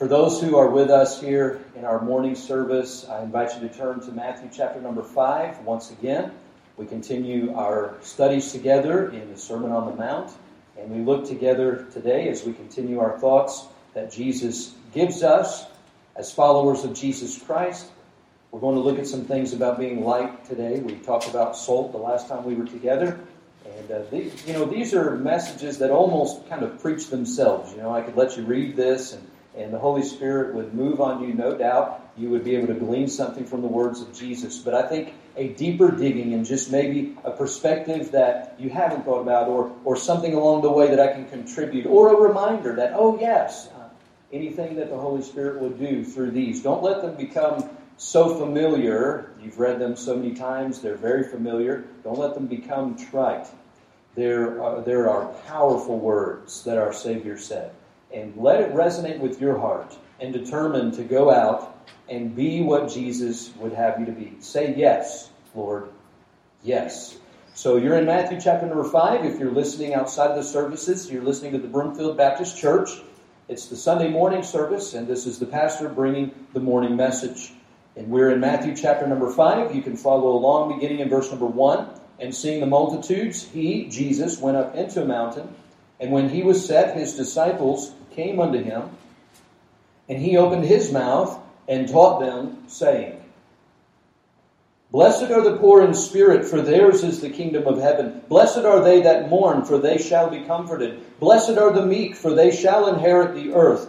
For those who are with us here in our morning service, I invite you to turn to Matthew chapter number 5 once again. We continue our studies together in the Sermon on the Mount, and we look together today as we continue our thoughts that Jesus gives us as followers of Jesus Christ. We're going to look at some things about being light today. We talked about salt the last time we were together. And uh, these, you know, these are messages that almost kind of preach themselves. You know, I could let you read this, and, and the Holy Spirit would move on you, no doubt. You would be able to glean something from the words of Jesus. But I think a deeper digging and just maybe a perspective that you haven't thought about, or or something along the way that I can contribute, or a reminder that oh yes, uh, anything that the Holy Spirit would do through these. Don't let them become so familiar. You've read them so many times, they're very familiar. Don't let them become trite. There are, there are powerful words that our Savior said. And let it resonate with your heart and determine to go out and be what Jesus would have you to be. Say yes, Lord. Yes. So you're in Matthew chapter number 5. If you're listening outside of the services, you're listening to the Broomfield Baptist Church. It's the Sunday morning service, and this is the pastor bringing the morning message. And we're in Matthew chapter number 5. You can follow along beginning in verse number 1. And seeing the multitudes, he, Jesus, went up into a mountain. And when he was set, his disciples came unto him. And he opened his mouth and taught them, saying, Blessed are the poor in spirit, for theirs is the kingdom of heaven. Blessed are they that mourn, for they shall be comforted. Blessed are the meek, for they shall inherit the earth.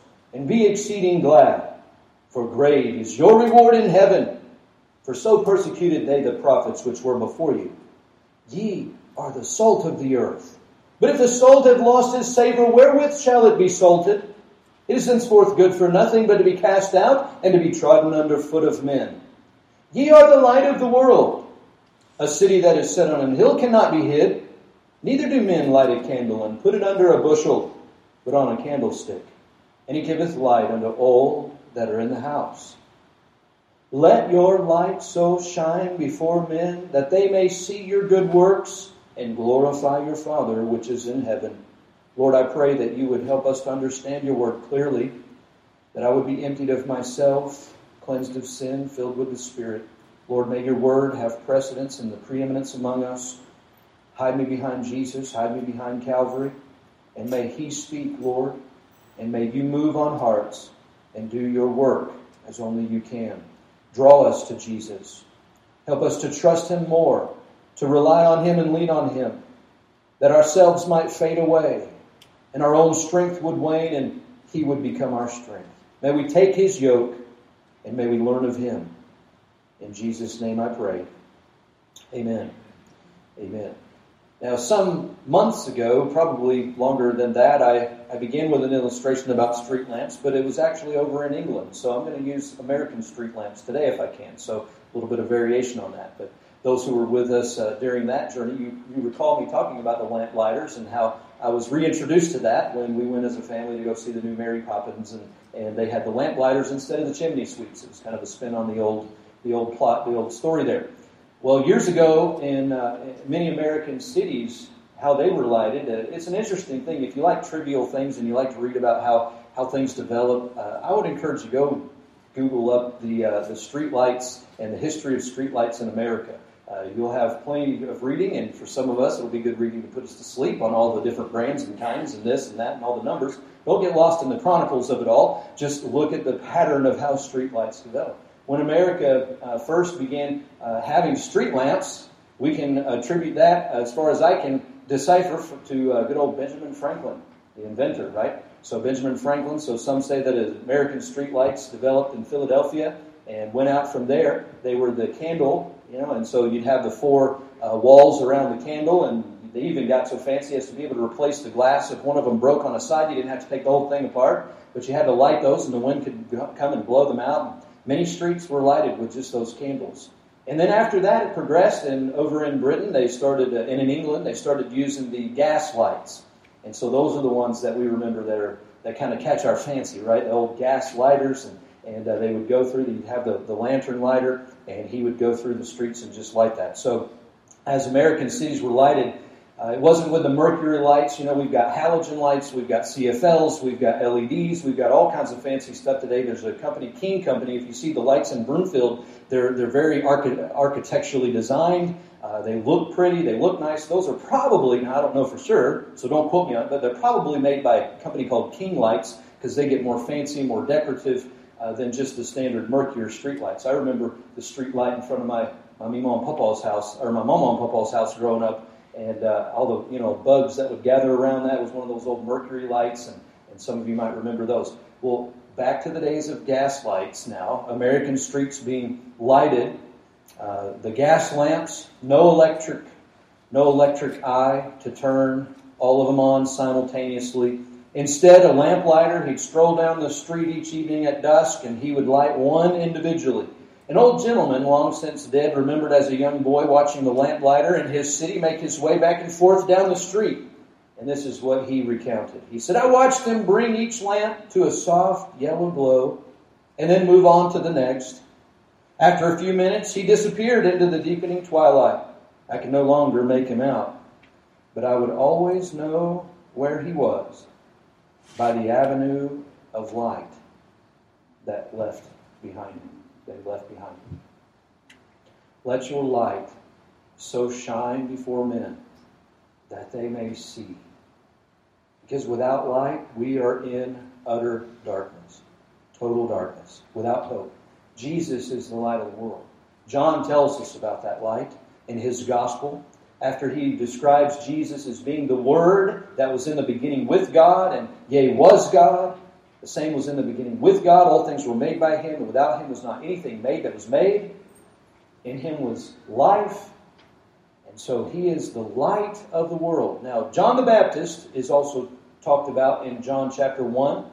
and be exceeding glad, for great is your reward in heaven. For so persecuted they the prophets which were before you. Ye are the salt of the earth. But if the salt have lost its savor, wherewith shall it be salted? It is henceforth good for nothing but to be cast out and to be trodden under foot of men. Ye are the light of the world. A city that is set on an hill cannot be hid. Neither do men light a candle and put it under a bushel, but on a candlestick and he giveth light unto all that are in the house. Let your light so shine before men that they may see your good works and glorify your Father which is in heaven. Lord, I pray that you would help us to understand your word clearly, that I would be emptied of myself, cleansed of sin, filled with the Spirit. Lord, may your word have precedence and the preeminence among us. Hide me behind Jesus, hide me behind Calvary, and may he speak, Lord, and may you move on hearts and do your work as only you can. Draw us to Jesus. Help us to trust him more, to rely on him and lean on him, that ourselves might fade away and our own strength would wane and he would become our strength. May we take his yoke and may we learn of him. In Jesus' name I pray. Amen. Amen. Now, some months ago, probably longer than that, I, I began with an illustration about street lamps, but it was actually over in England. So I'm going to use American street lamps today if I can. So a little bit of variation on that. But those who were with us uh, during that journey, you, you recall me talking about the lamp lighters and how I was reintroduced to that when we went as a family to go see the new Mary Poppins, and, and they had the lamp lighters instead of the chimney sweeps. It was kind of a spin on the old the old plot, the old story there. Well, years ago in, uh, many American cities, how they were lighted, uh, it's an interesting thing. If you like trivial things and you like to read about how, how things develop, uh, I would encourage you to go Google up the, uh, the street lights and the history of street lights in America. Uh, you'll have plenty of reading, and for some of us, it'll be good reading to put us to sleep on all the different brands and kinds and this and that and all the numbers. Don't get lost in the chronicles of it all. Just look at the pattern of how street lights develop. When America uh, first began uh, having street lamps, we can attribute that, as far as I can decipher, to uh, good old Benjamin Franklin, the inventor, right? So Benjamin Franklin, so some say that American street lights developed in Philadelphia and went out from there. They were the candle, you know, and so you'd have the four uh, walls around the candle, and they even got so fancy as to be able to replace the glass if one of them broke on a side. You didn't have to take the whole thing apart. but you had to light those, and the wind could come and blow them out. Many streets were lighted with just those candles. And then after that, it progressed, and over in Britain, they started, uh, and in England, they started using the gas lights. And so those are the ones that we remember that are that kind of catch our fancy, right? The old gas lighters, and and uh, they would go through. You'd have the, the lantern lighter, and he would go through the streets and just light that. So, as American cities were lighted, uh, it wasn't with the mercury lights. You know, we've got halogen lights, we've got CFLs, we've got LEDs, we've got all kinds of fancy stuff today. There's a company, King Company. If you see the lights in Broomfield, they're they're very archi- architecturally designed. Uh, they look pretty, they look nice. Those are probably, now I don't know for sure, so don't quote me on it, but they're probably made by a company called King Lights because they get more fancy, more decorative uh, than just the standard Mercury street lights. I remember the street light in front of my, my Mima and Papa's house, or my Mama and Papa's house growing up, and uh, all the you know bugs that would gather around that was one of those old Mercury lights, and, and some of you might remember those. Well, back to the days of gas lights now, American streets being lighted uh, the gas lamps, no electric, no electric eye to turn all of them on simultaneously. Instead, a lamplighter, he'd stroll down the street each evening at dusk and he would light one individually. An old gentleman, long since dead, remembered as a young boy watching the lamplighter in his city make his way back and forth down the street. And this is what he recounted. He said, I watched him bring each lamp to a soft yellow glow and then move on to the next. After a few minutes, he disappeared into the deepening twilight. I could no longer make him out, but I would always know where he was by the avenue of light that left behind him, that he left behind. Let your light so shine before men that they may see. Because without light, we are in utter darkness, total darkness, without hope. Jesus is the light of the world. John tells us about that light in his gospel. After he describes Jesus as being the Word that was in the beginning with God, and yea, was God. The same was in the beginning with God. All things were made by him, and without him was not anything made that was made. In him was life, and so he is the light of the world. Now, John the Baptist is also talked about in John chapter 1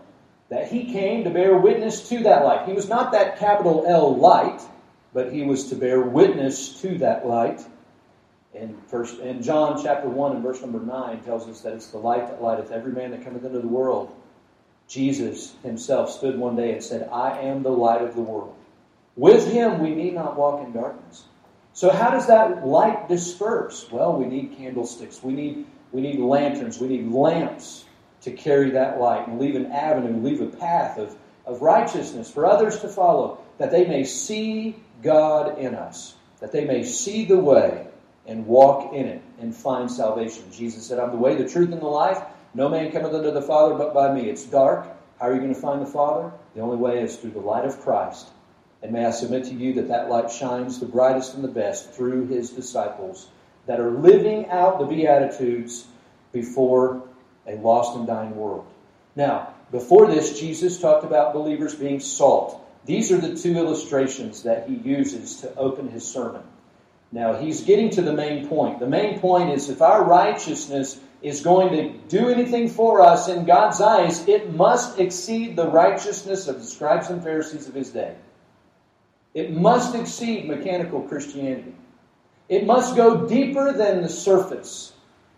that he came to bear witness to that light. He was not that capital L light, but he was to bear witness to that light. And first in John chapter one and verse number nine tells us that it's the light that lighteth every man that cometh into the world. Jesus himself stood one day and said, I am the light of the world. With him we need not walk in darkness. So how does that light disperse? Well, we need candlesticks. We need we need lanterns. We need lamps to carry that light and leave an avenue, leave a path of, of righteousness for others to follow, that they may see God in us, that they may see the way and walk in it and find salvation. Jesus said, I'm the way, the truth, and the life. No man cometh unto the Father but by me. It's dark. How are you going to find the Father? The only way is through the light of Christ. And may I submit to you that that light shines the brightest and the best through his disciples that are living out the Beatitudes before a lost and dying world. Now, before this, Jesus talked about believers being salt. These are the two illustrations that he uses to open his sermon. Now, he's getting to the main point. The main point is if our righteousness is going to do anything for us in God's eyes, it must exceed the righteousness of the scribes and Pharisees of his day. It must exceed mechanical Christianity. It must go deeper than the surface.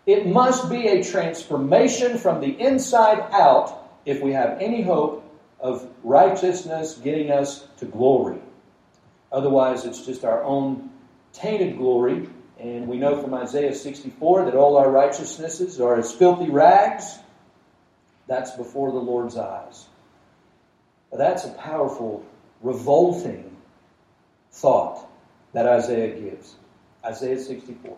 It must be a transformation from the inside out if we have any hope of righteousness getting us to glory. Otherwise, it's just our own tainted glory. And we know from Isaiah 64 that all our righteousnesses are as filthy rags. That's before the Lord's eyes. That's a powerful, revolting thought that Isaiah gives. Isaiah 64.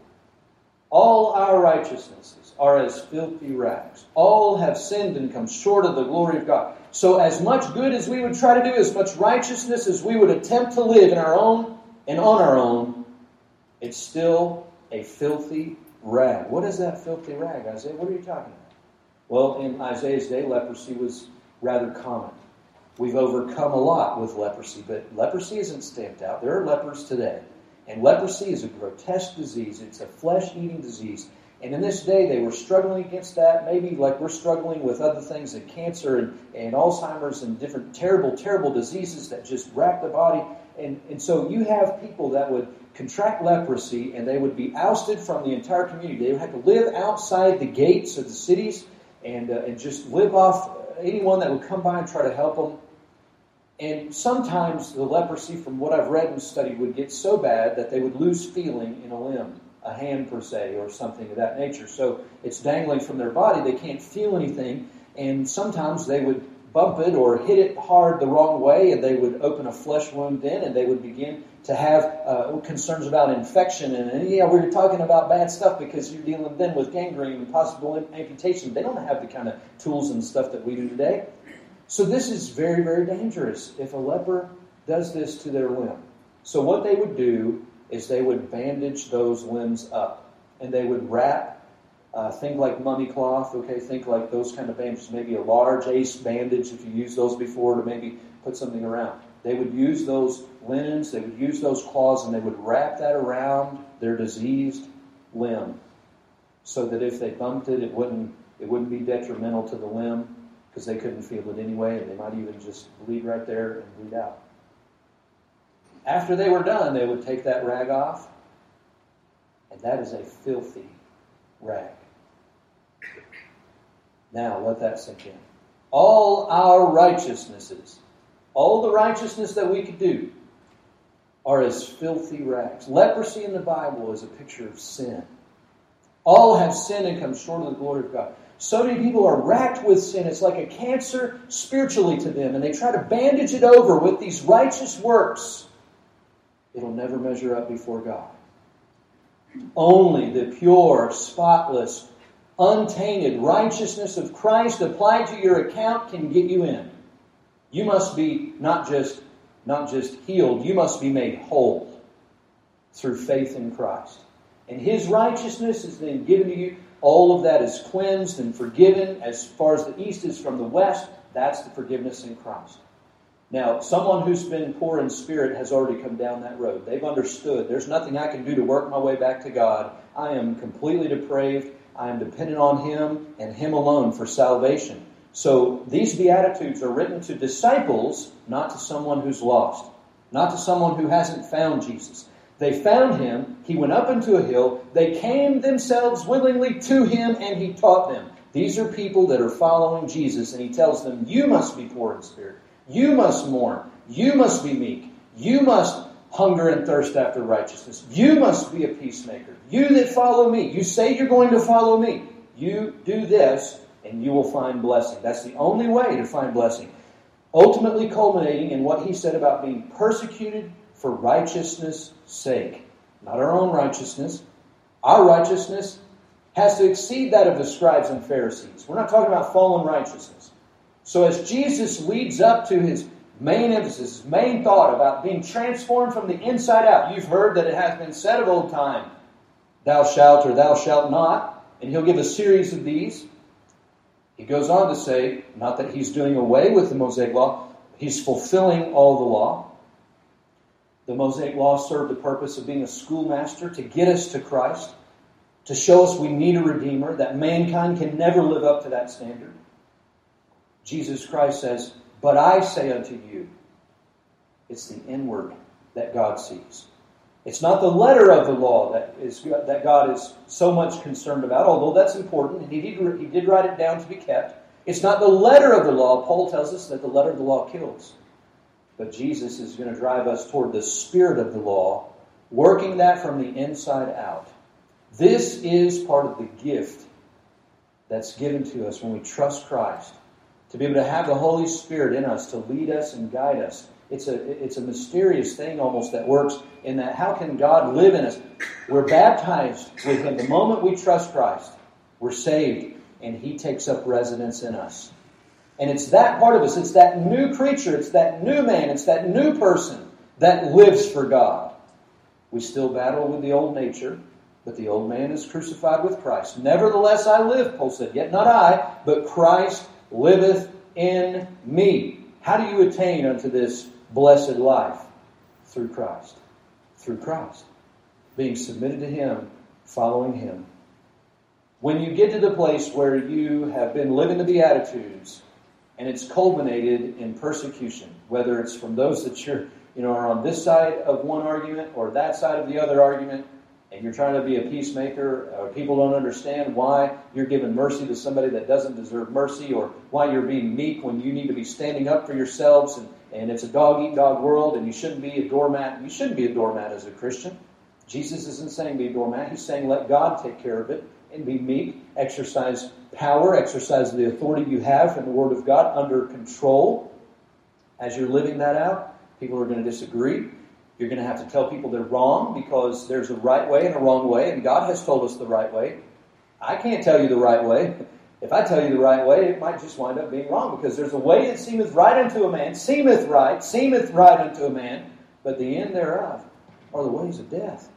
All our righteousnesses are as filthy rags. All have sinned and come short of the glory of God. So, as much good as we would try to do, as much righteousness as we would attempt to live in our own and on our own, it's still a filthy rag. What is that filthy rag, Isaiah? What are you talking about? Well, in Isaiah's day, leprosy was rather common. We've overcome a lot with leprosy, but leprosy isn't stamped out. There are lepers today. And leprosy is a grotesque disease. It's a flesh eating disease. And in this day, they were struggling against that, maybe like we're struggling with other things like cancer and, and Alzheimer's and different terrible, terrible diseases that just wrap the body. And, and so you have people that would contract leprosy and they would be ousted from the entire community. They would have to live outside the gates of the cities and, uh, and just live off anyone that would come by and try to help them. And sometimes the leprosy, from what I've read and studied, would get so bad that they would lose feeling in a limb a hand per se or something of that nature. So it's dangling from their body. They can't feel anything. And sometimes they would bump it or hit it hard the wrong way and they would open a flesh wound then and they would begin to have uh, concerns about infection. And, and yeah, we are talking about bad stuff because you're dealing then with gangrene and possible amputation. They don't have the kind of tools and stuff that we do today. So this is very, very dangerous if a leper does this to their limb. So what they would do is they would bandage those limbs up and they would wrap uh, think like mummy cloth, okay? Think like those kind of bandages, maybe a large ace bandage if you used those before to maybe put something around. They would use those linens, they would use those cloths, and they would wrap that around their diseased limb so that if they bumped it, it wouldn't, it wouldn't be detrimental to the limb because they couldn't feel it anyway, and they might even just bleed right there and bleed out. After they were done, they would take that rag off, and that is a filthy rag. Now let that sink in. All our righteousnesses, all the righteousness that we could do, are as filthy rags. Leprosy in the Bible is a picture of sin. All have sinned and come short of the glory of God. So many people are racked with sin. It's like a cancer spiritually to them, and they try to bandage it over with these righteous works it'll never measure up before God. Only the pure, spotless, untainted righteousness of Christ applied to your account can get you in. You must be not just not just healed, you must be made whole through faith in Christ. And his righteousness is then given to you. All of that is cleansed and forgiven as far as the east is from the west. That's the forgiveness in Christ. Now, someone who's been poor in spirit has already come down that road. They've understood there's nothing I can do to work my way back to God. I am completely depraved. I am dependent on Him and Him alone for salvation. So these Beatitudes are written to disciples, not to someone who's lost, not to someone who hasn't found Jesus. They found Him, He went up into a hill, they came themselves willingly to Him, and He taught them. These are people that are following Jesus, and He tells them, You must be poor in spirit. You must mourn. You must be meek. You must hunger and thirst after righteousness. You must be a peacemaker. You that follow me. You say you're going to follow me. You do this and you will find blessing. That's the only way to find blessing. Ultimately culminating in what he said about being persecuted for righteousness' sake. Not our own righteousness. Our righteousness has to exceed that of the scribes and Pharisees. We're not talking about fallen righteousness. So as Jesus leads up to his main emphasis, main thought about being transformed from the inside out, you've heard that it has been said of old time, thou shalt or thou shalt not, and he'll give a series of these. He goes on to say, not that he's doing away with the Mosaic law, he's fulfilling all the law. The Mosaic law served the purpose of being a schoolmaster to get us to Christ, to show us we need a Redeemer, that mankind can never live up to that standard. Jesus Christ says, But I say unto you, it's the inward that God sees. It's not the letter of the law that is that God is so much concerned about, although that's important, and he did, he did write it down to be kept. It's not the letter of the law. Paul tells us that the letter of the law kills. But Jesus is going to drive us toward the spirit of the law, working that from the inside out. This is part of the gift that's given to us when we trust Christ to be able to have the Holy Spirit in us to lead us and guide us. It's a, it's a mysterious thing almost that works in that how can God live in us? We're baptized with Him. The moment we trust Christ, we're saved, and He takes up residence in us. And it's that part of us, it's that new creature, it's that new man, it's that new person that lives for God. We still battle with the old nature, but the old man is crucified with Christ. Nevertheless, I live, Paul said, yet not I, but Christ liveth in me. How do you attain unto this blessed life? Through Christ. Through Christ. Being submitted to Him, following Him. When you get to the place where you have been living the Beatitudes and it's culminated in persecution, whether it's from those that you're, you know, are on this side of one argument or that side of the other argument, and you're trying to be a peacemaker, or people don't understand why you're giving mercy to somebody that doesn't deserve mercy, or why you're being meek when you need to be standing up for yourselves, and, and it's a dog eat dog world, and you shouldn't be a doormat. You shouldn't be a doormat as a Christian. Jesus isn't saying be a doormat, he's saying let God take care of it and be meek, exercise power, exercise the authority you have from the Word of God under control. As you're living that out, people are going to disagree. You're going to have to tell people they're wrong because there's a right way and a wrong way, and God has told us the right way. I can't tell you the right way. If I tell you the right way, it might just wind up being wrong because there's a way that seemeth right unto a man, seemeth right, seemeth right unto a man, but the end thereof are the ways of death.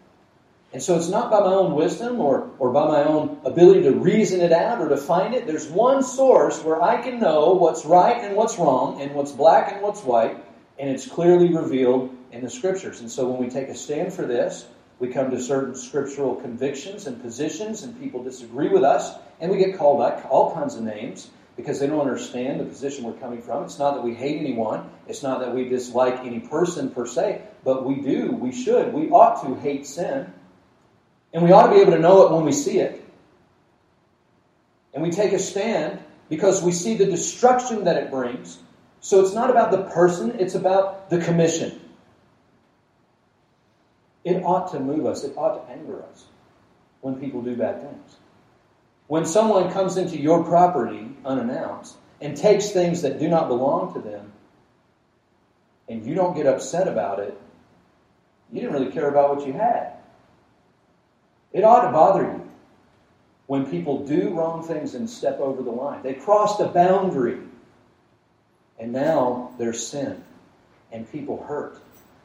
And so it's not by my own wisdom or, or by my own ability to reason it out or to find it. There's one source where I can know what's right and what's wrong and what's black and what's white, and it's clearly revealed in the scriptures. And so when we take a stand for this, we come to certain scriptural convictions and positions, and people disagree with us, and we get called all kinds of names because they don't understand the position we're coming from. It's not that we hate anyone, it's not that we dislike any person per se, but we do, we should, we ought to hate sin, and we ought to be able to know it when we see it. And we take a stand because we see the destruction that it brings. So it's not about the person, it's about the commission. It ought to move us, it ought to anger us when people do bad things. When someone comes into your property unannounced and takes things that do not belong to them, and you don't get upset about it, you didn't really care about what you had. It ought to bother you when people do wrong things and step over the line. They crossed a boundary, and now there's sin, and people hurt.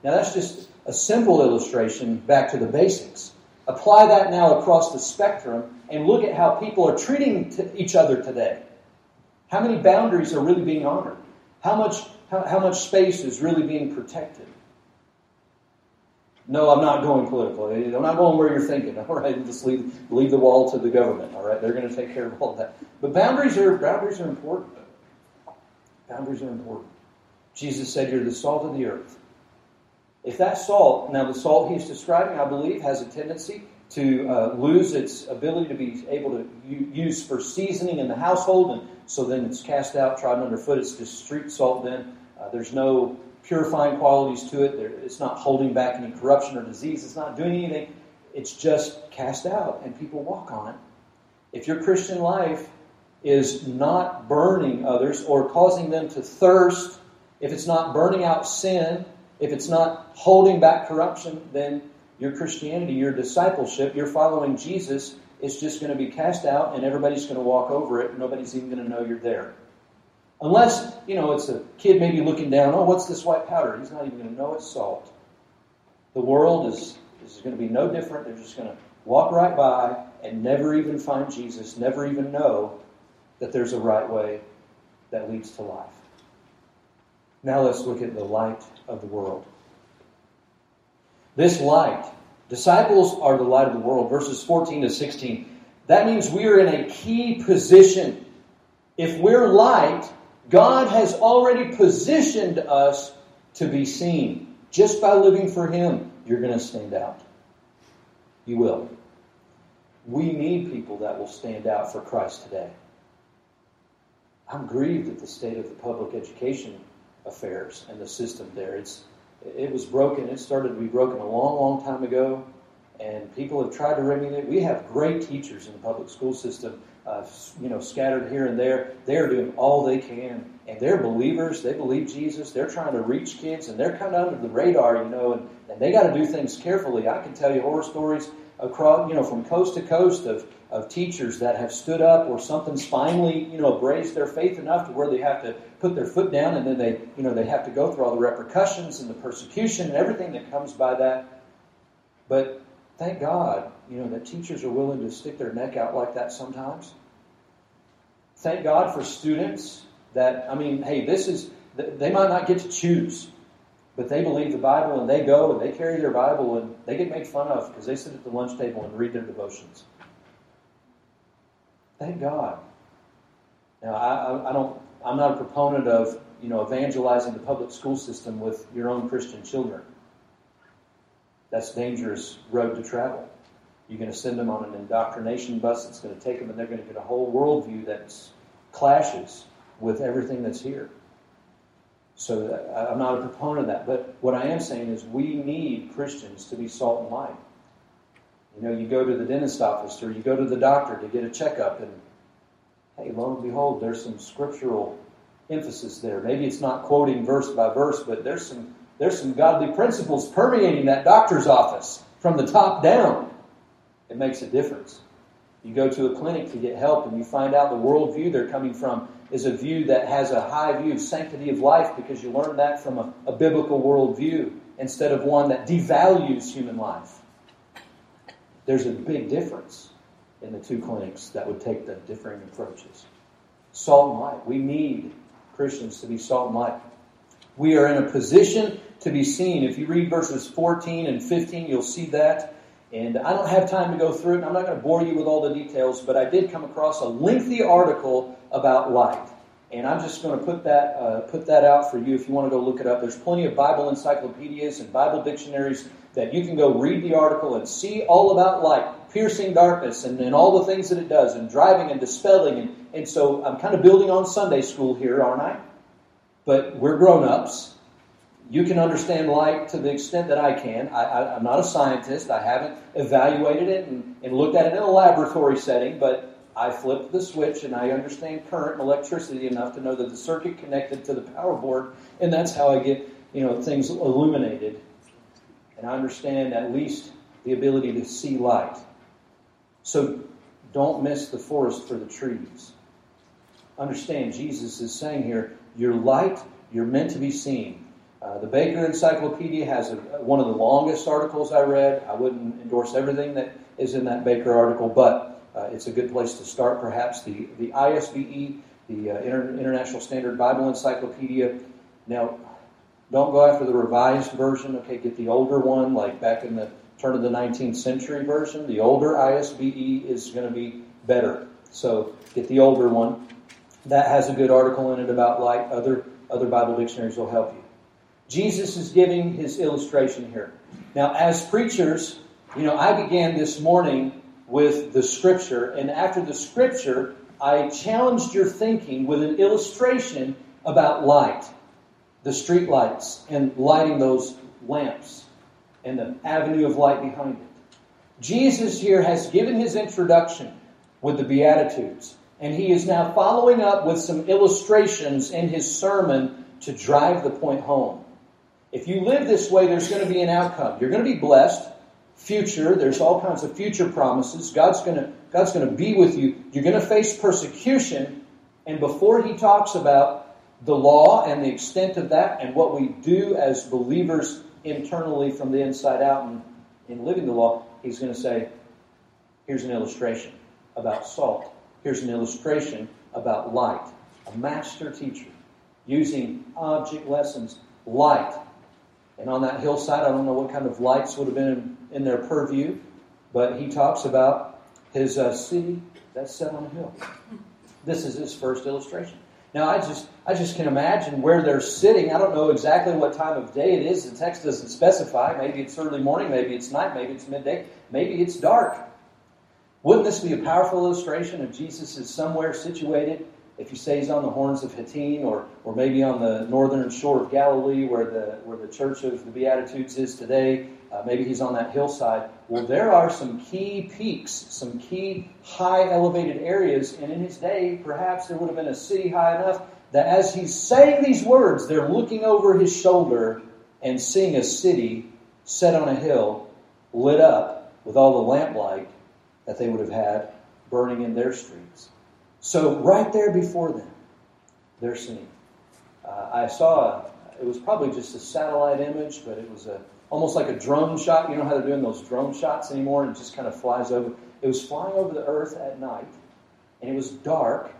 Now, that's just a simple illustration back to the basics. Apply that now across the spectrum and look at how people are treating each other today. How many boundaries are really being honored? How much, how, how much space is really being protected? No, I'm not going political. I'm not going where you're thinking. All right, just leave, leave the wall to the government. All right, they're going to take care of all that. But boundaries are boundaries are important. Boundaries are important. Jesus said, "You're the salt of the earth." If that salt, now the salt he's describing, I believe, has a tendency to uh, lose its ability to be able to use for seasoning in the household, and so then it's cast out, trodden underfoot. It's just street salt. Then uh, there's no purifying qualities to it. It's not holding back any corruption or disease. It's not doing anything. It's just cast out, and people walk on it. If your Christian life is not burning others or causing them to thirst, if it's not burning out sin, if it's not holding back corruption, then your Christianity, your discipleship, your following Jesus is just going to be cast out and everybody's going to walk over it. Nobody's even going to know you're there. Unless, you know, it's a kid maybe looking down, oh, what's this white powder? He's not even going to know it's salt. The world is, is going to be no different. They're just going to walk right by and never even find Jesus, never even know that there's a right way that leads to life. Now let's look at the light of the world. This light, disciples are the light of the world, verses 14 to 16. That means we are in a key position. If we're light, God has already positioned us to be seen. Just by living for Him, you're going to stand out. You will. We need people that will stand out for Christ today. I'm grieved at the state of the public education affairs and the system there. It's it was broken. It started to be broken a long, long time ago, and people have tried to remedy it. We have great teachers in the public school system, uh, you know, scattered here and there. They're doing all they can, and they're believers. They believe Jesus. They're trying to reach kids, and they're kind of under the radar, you know, and, and they got to do things carefully. I can tell you horror stories across, you know, from coast to coast of of teachers that have stood up or something's finally, you know, raised their faith enough to where they have to put their foot down and then they, you know, they have to go through all the repercussions and the persecution and everything that comes by that. But thank God, you know, that teachers are willing to stick their neck out like that sometimes. Thank God for students that, I mean, hey, this is, they might not get to choose, but they believe the Bible and they go and they carry their Bible and they get made fun of because they sit at the lunch table and read their devotions. Thank God. Now, I, I don't. I'm not a proponent of you know evangelizing the public school system with your own Christian children. That's a dangerous road to travel. You're going to send them on an indoctrination bus that's going to take them, and they're going to get a whole worldview that clashes with everything that's here. So uh, I'm not a proponent of that. But what I am saying is we need Christians to be salt and light. You know, you go to the dentist office or you go to the doctor to get a checkup, and hey, lo and behold, there's some scriptural emphasis there. Maybe it's not quoting verse by verse, but there's some there's some godly principles permeating that doctor's office from the top down. It makes a difference. You go to a clinic to get help and you find out the worldview they're coming from is a view that has a high view of sanctity of life because you learn that from a, a biblical worldview instead of one that devalues human life. There's a big difference in the two clinics that would take the differing approaches. Salt and light. We need Christians to be salt and light. We are in a position to be seen. If you read verses 14 and 15, you'll see that. And I don't have time to go through it, and I'm not going to bore you with all the details, but I did come across a lengthy article about light. And I'm just going to put that, uh, put that out for you if you want to go look it up. There's plenty of Bible encyclopedias and Bible dictionaries that you can go read the article and see all about light, piercing darkness, and, and all the things that it does, and driving and dispelling. And, and so I'm kind of building on Sunday school here, aren't I? But we're grown ups, you can understand light to the extent that I can. I, am not a scientist. I haven't evaluated it and, and, looked at it in a laboratory setting, but I flip the switch and I understand current and electricity enough to know that the circuit connected to the power board, and that's how I get you know things illuminated. And I understand at least the ability to see light. So don't miss the forest for the trees. Understand, Jesus is saying here, you're light, you're meant to be seen. Uh, the Baker Encyclopedia has a, one of the longest articles I read. I wouldn't endorse everything that is in that Baker article, but uh, it's a good place to start. Perhaps the the ISBE, the uh, Inter- International Standard Bible Encyclopedia. Now, don't go after the revised version. Okay, get the older one, like back in the turn of the 19th century version. The older ISBE is going to be better. So get the older one. That has a good article in it about light. Other other Bible dictionaries will help you. Jesus is giving his illustration here. Now, as preachers, you know, I began this morning with the scripture, and after the scripture, I challenged your thinking with an illustration about light, the street lights, and lighting those lamps, and the avenue of light behind it. Jesus here has given his introduction with the Beatitudes, and he is now following up with some illustrations in his sermon to drive the point home. If you live this way, there's going to be an outcome. You're going to be blessed. Future, there's all kinds of future promises. God's going to God's going to be with you. You're going to face persecution, and before he talks about the law and the extent of that and what we do as believers internally from the inside out and in living the law, he's going to say, here's an illustration about salt. Here's an illustration about light. A master teacher using object lessons, light, and on that hillside, I don't know what kind of lights would have been in, in their purview, but he talks about his uh, city that's set on a hill. This is his first illustration. Now, I just I just can imagine where they're sitting. I don't know exactly what time of day it is. The text doesn't specify. Maybe it's early morning. Maybe it's night. Maybe it's midday. Maybe it's dark. Wouldn't this be a powerful illustration of Jesus is somewhere situated if you say he's on the horns of Hattin or, or maybe on the northern shore of Galilee where the, where the Church of the Beatitudes is today, uh, maybe he's on that hillside. Well, there are some key peaks, some key high elevated areas, and in his day, perhaps there would have been a city high enough that as he's saying these words, they're looking over his shoulder and seeing a city set on a hill, lit up with all the lamplight that they would have had burning in their streets. So right there before them, they're seeing. Uh, I saw it was probably just a satellite image, but it was a almost like a drone shot. You know how they're doing those drone shots anymore, and it just kind of flies over. It was flying over the Earth at night, and it was dark.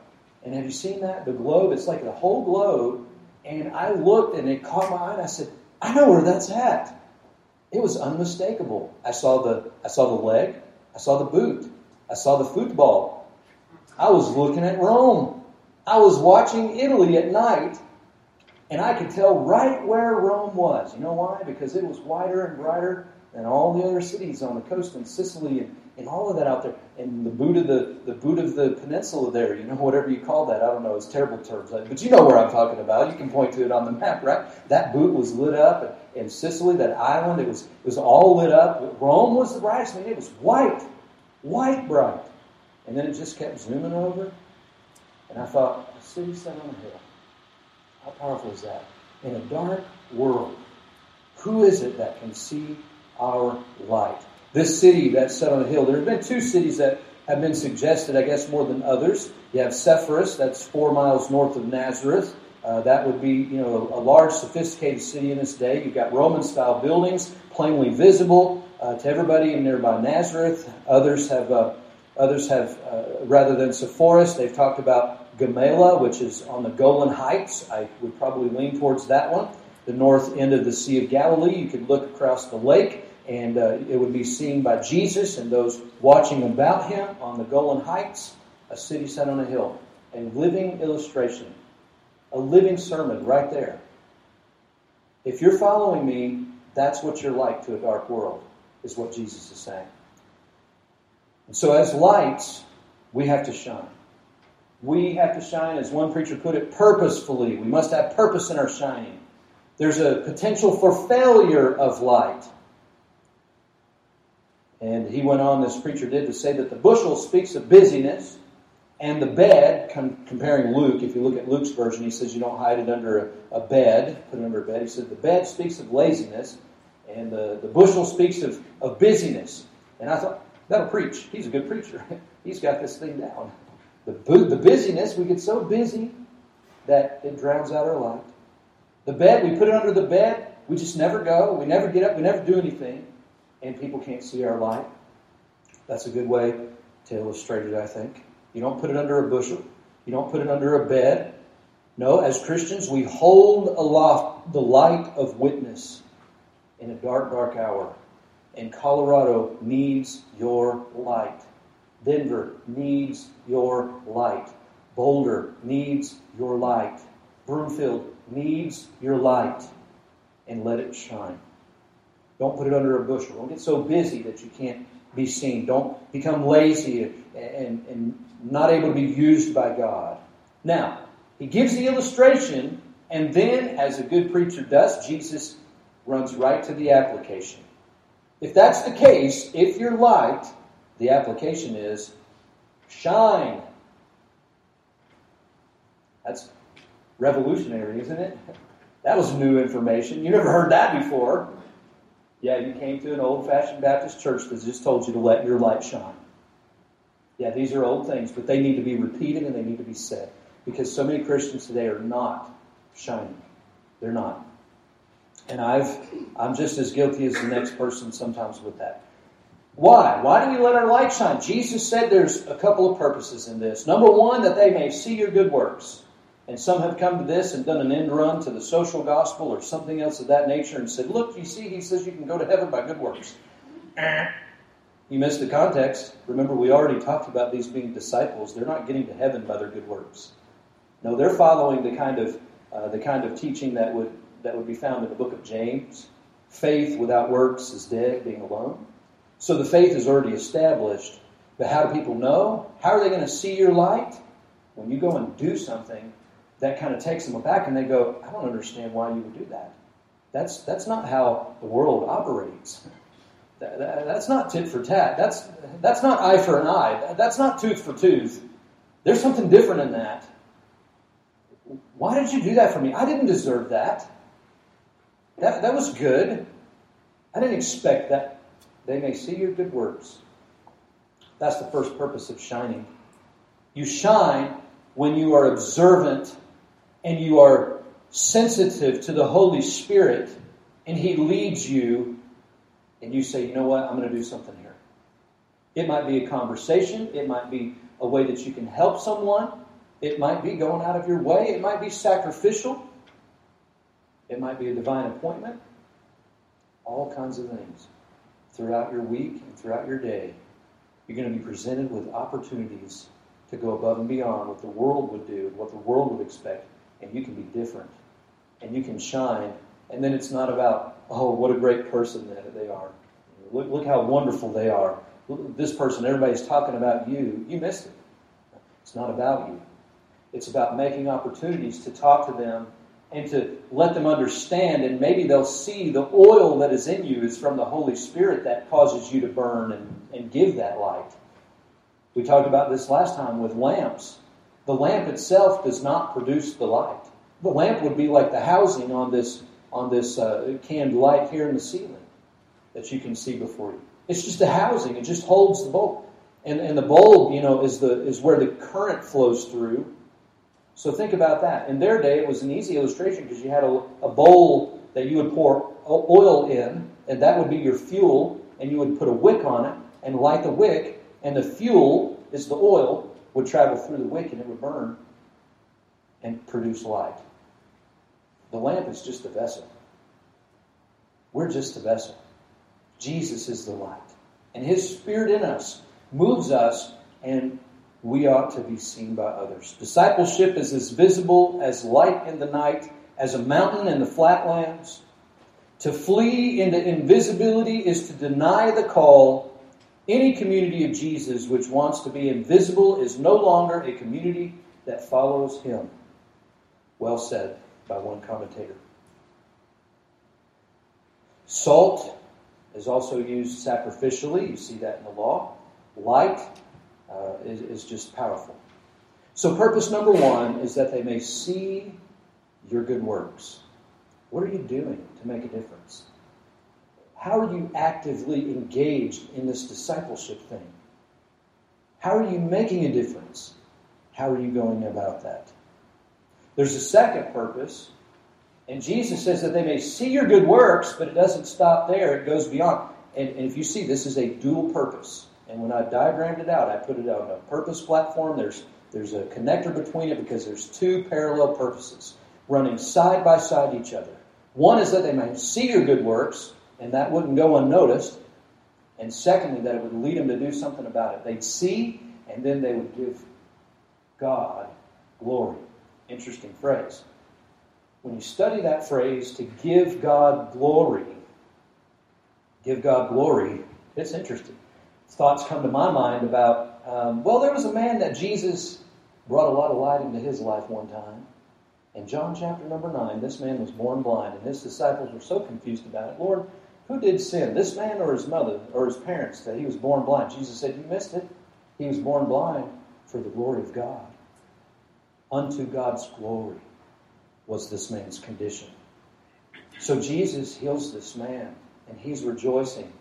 And have you seen that? The globe, it's like the whole globe. And I looked and it caught my eye and I said, I know where that's at. It was unmistakable. I saw the I saw the leg, I saw the boot, I saw the football, I was looking at Rome. I was watching Italy at night, and I could tell right where Rome was. You know why? Because it was whiter and brighter than all the other cities on the coast in Sicily and, and all of that out there. And the boot of the, the boot of the peninsula there, you know, whatever you call that. I don't know, it's terrible terms. But you know where I'm talking about. You can point to it on the map, right? That boot was lit up in Sicily, that island, it was, it was all lit up. Rome was the brightest. I mean, it was white, white bright. And then it just kept zooming over. And I thought, a city set on a hill. How powerful is that? In a dark world, who is it that can see our light? This city that's set on a hill. There have been two cities that have been suggested, I guess, more than others. You have Sepphoris, that's four miles north of Nazareth. Uh, that would be, you know, a, a, large, sophisticated city in its day. You've got Roman-style buildings, plainly visible uh, to everybody in nearby Nazareth. Others have, uh, others have, uh, rather than Sepphoris, they've talked about Gamala, which is on the Golan Heights. I would probably lean towards that one. The north end of the Sea of Galilee. You could look across the lake, and uh, it would be seen by Jesus and those watching about him on the Golan Heights, a city set on a hill. A living illustration a living sermon right there. If you're following me, that's what you're like to a dark world, is what Jesus is saying. And so, as lights, we have to shine. We have to shine, as one preacher put it, purposefully. We must have purpose in our shining. There's a potential for failure of light. And he went on, this preacher did, to say that the bushel speaks of busyness, and the bed, com- comparing Luke, if you look at Luke's version, he says you don't hide it under a, a, bed, put it under a bed. He said the bed speaks of laziness, and the, the bushel speaks of, of busyness. And I thought, that'll preach. He's a good preacher. He's got this thing down. The, the busyness, we get so busy that it drowns out our light. The bed, we put it under the bed, we just never go, we never get up, we never do anything, and people can't see our light. That's a good way to illustrate it, I think. You don't put it under a bushel. You don't put it under a bed. No, as Christians, we hold aloft the light of witness in a dark, dark hour. And Colorado needs your light. Denver needs your light. Boulder needs your light. Broomfield needs your light. And let it shine. Don't put it under a bushel. Don't get so busy that you can't be seen. Don't become lazy and, and, and not able to be used by God. Now, he gives the illustration, and then, as a good preacher does, Jesus runs right to the application. If that's the case, if you're light, the application is shine. That's revolutionary, isn't it? That was new information. You never heard that before. Yeah, you came to an old fashioned Baptist church that just told you to let your light shine. Yeah, these are old things, but they need to be repeated and they need to be said. Because so many Christians today are not shining. They're not. And I've I'm just as guilty as the next person sometimes with that. Why? Why do we let our light shine? Jesus said there's a couple of purposes in this. Number one, that they may see your good works. And some have come to this and done an end run to the social gospel or something else of that nature and said, Look, you see, he says you can go to heaven by good works. You missed the context. Remember, we already talked about these being disciples. They're not getting to heaven by their good works. No, they're following the kind of uh, the kind of teaching that would that would be found in the book of James. Faith without works is dead, being alone. So the faith is already established. But how do people know? How are they going to see your light? When you go and do something, that kind of takes them aback, and they go, "I don't understand why you would do that." That's that's not how the world operates. That's not tit for tat. That's, that's not eye for an eye. That's not tooth for tooth. There's something different in that. Why did you do that for me? I didn't deserve that. That, that was good. I didn't expect that. They may see your good works. That's the first purpose of shining. You shine when you are observant and you are sensitive to the Holy Spirit and He leads you and you say, you know what, I'm going to do something here. It might be a conversation, it might be a way that you can help someone, it might be going out of your way, it might be sacrificial, it might be a divine appointment. All kinds of things. Throughout your week and throughout your day, you're going to be presented with opportunities to go above and beyond what the world would do, what the world would expect, and you can be different. And you can shine. And then it's not about, oh, what a great person that they are. Look, look how wonderful they are. Look, this person, everybody's talking about you. You missed it. It's not about you. It's about making opportunities to talk to them and to let them understand, and maybe they'll see the oil that is in you is from the Holy Spirit that causes you to burn and, and give that light. We talked about this last time with lamps. The lamp itself does not produce the light. The lamp would be like the housing on this on this uh, canned light here in the ceiling that you can see before you. It's just a housing. It just holds the bulb, and and the bulb, you know, is the is where the current flows through. So think about that. In their day, it was an easy illustration because you had a, a bowl that you would pour oil in, and that would be your fuel, and you would put a wick on it and light the wick, and the fuel is the oil, would travel through the wick and it would burn and produce light. The lamp is just the vessel. We're just the vessel. Jesus is the light. And His Spirit in us moves us, and we ought to be seen by others. Discipleship is as visible as light in the night, as a mountain in the flatlands. To flee into invisibility is to deny the call any community of Jesus which wants to be invisible is no longer a community that follows him. Well said by one commentator. Salt is also used sacrificially. You see that in the law. Light uh, is, is just powerful. So, purpose number one is that they may see your good works. What are you doing to make a difference? How are you actively engaged in this discipleship thing? How are you making a difference? How are you going about that? There's a second purpose, and Jesus says that they may see your good works, but it doesn't stop there, it goes beyond. And, and if you see, this is a dual purpose. And when I diagrammed it out, I put it on a purpose platform. There's, there's a connector between it because there's two parallel purposes running side by side each other. One is that they may see your good works, and that wouldn't go unnoticed. And secondly, that it would lead them to do something about it. They'd see, and then they would give God glory. Interesting phrase. When you study that phrase, to give God glory, give God glory, it's interesting. Thoughts come to my mind about, um, well, there was a man that Jesus brought a lot of light into his life one time. In John chapter number 9, this man was born blind, and his disciples were so confused about it. Lord, who did sin, this man or his mother or his parents, that he was born blind? Jesus said, You missed it. He was born blind for the glory of God. Unto God's glory was this man's condition. So Jesus heals this man, and he's rejoicing.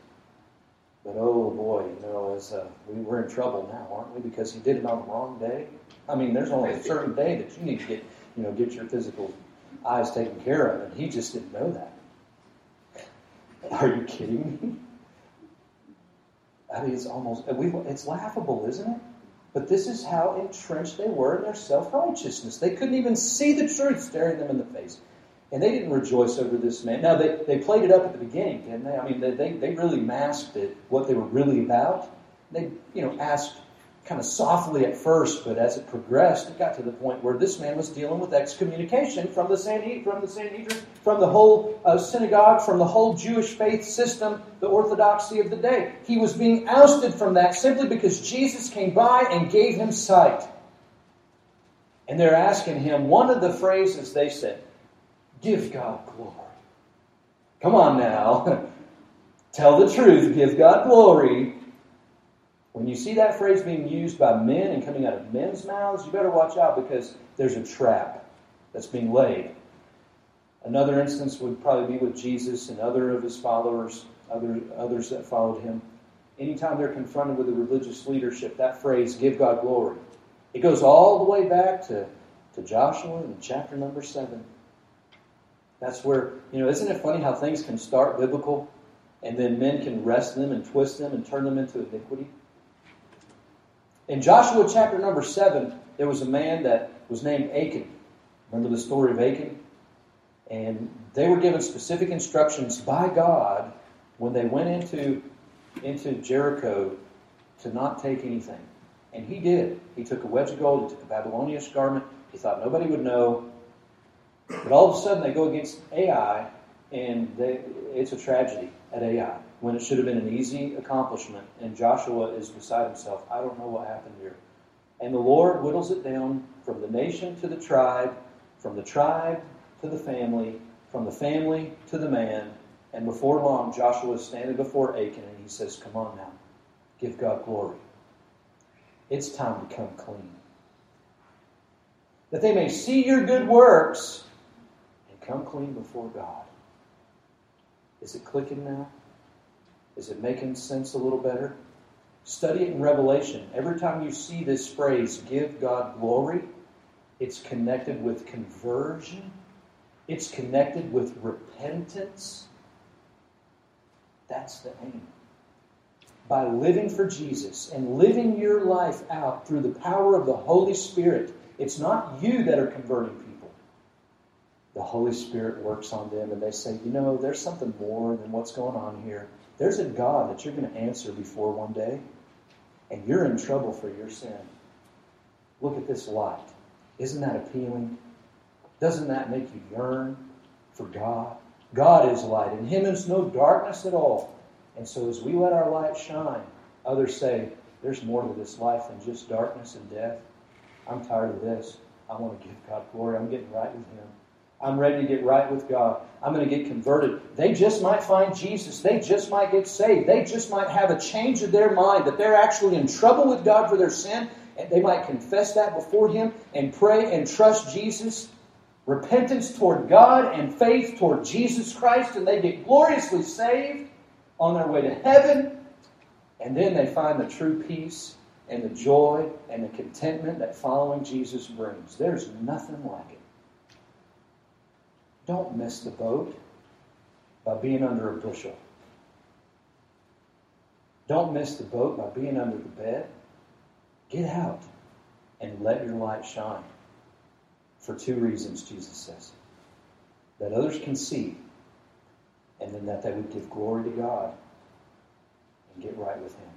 But oh boy, you know, as uh, we, we're in trouble now, aren't we? Because he did it on the wrong day. I mean, there's only a certain day that you need to get, you know, get your physical eyes taken care of, and he just didn't know that. Are you kidding me? I mean, it's almost, it's laughable, isn't it? But this is how entrenched they were in their self righteousness. They couldn't even see the truth staring them in the face. And they didn't rejoice over this man. Now, they, they played it up at the beginning, didn't they? I mean, they, they, they really masked it, what they were really about. They, you know, asked kind of softly at first, but as it progressed, it got to the point where this man was dealing with excommunication from the Sanhedrin, from the Sanhedrin, from the whole uh, synagogue, from the whole Jewish faith system, the orthodoxy of the day. He was being ousted from that simply because Jesus came by and gave him sight. And they're asking him one of the phrases they said, "Give God glory." Come on now. Tell the truth, give God glory. When you see that phrase being used by men and coming out of men's mouths, you better watch out because there's a trap that's being laid. Another instance would probably be with Jesus and other of his followers, other, others that followed him. Anytime they're confronted with the religious leadership, that phrase, give God glory, it goes all the way back to, to Joshua in chapter number 7. That's where, you know, isn't it funny how things can start biblical and then men can wrest them and twist them and turn them into iniquity? In Joshua chapter number 7, there was a man that was named Achan. Remember the story of Achan? And they were given specific instructions by God when they went into, into Jericho to not take anything. And he did. He took a wedge of gold, he took a Babylonian garment. He thought nobody would know. But all of a sudden, they go against Ai, and they, it's a tragedy at Ai when it should have been an easy accomplishment. And Joshua is beside himself. I don't know what happened here. And the Lord whittles it down from the nation to the tribe, from the tribe to the family, from the family to the man. And before long, Joshua is standing before Achan and he says, Come on now, give God glory. It's time to come clean. That they may see your good works come clean before God. Is it clicking now? Is it making sense a little better? Study it in Revelation. Every time you see this phrase, give God glory, it's connected with conversion, it's connected with repentance. That's the aim. By living for Jesus and living your life out through the power of the Holy Spirit, it's not you that are converting people. The Holy Spirit works on them and they say, you know, there's something more than what's going on here. There's a God that you're going to answer before one day, and you're in trouble for your sin. Look at this light. Isn't that appealing? Doesn't that make you yearn for God? God is light. In Him is no darkness at all. And so as we let our light shine, others say, there's more to this life than just darkness and death. I'm tired of this. I want to give God glory. I'm getting right with Him. I'm ready to get right with God. I'm going to get converted. They just might find Jesus. They just might get saved. They just might have a change of their mind that they're actually in trouble with God for their sin. And they might confess that before Him and pray and trust Jesus. Repentance toward God and faith toward Jesus Christ. And they get gloriously saved on their way to heaven. And then they find the true peace and the joy and the contentment that following Jesus brings. There's nothing like it. Don't miss the boat by being under a bushel. Don't miss the boat by being under the bed. Get out and let your light shine. For two reasons, Jesus says that others can see, and then that they would give glory to God and get right with Him.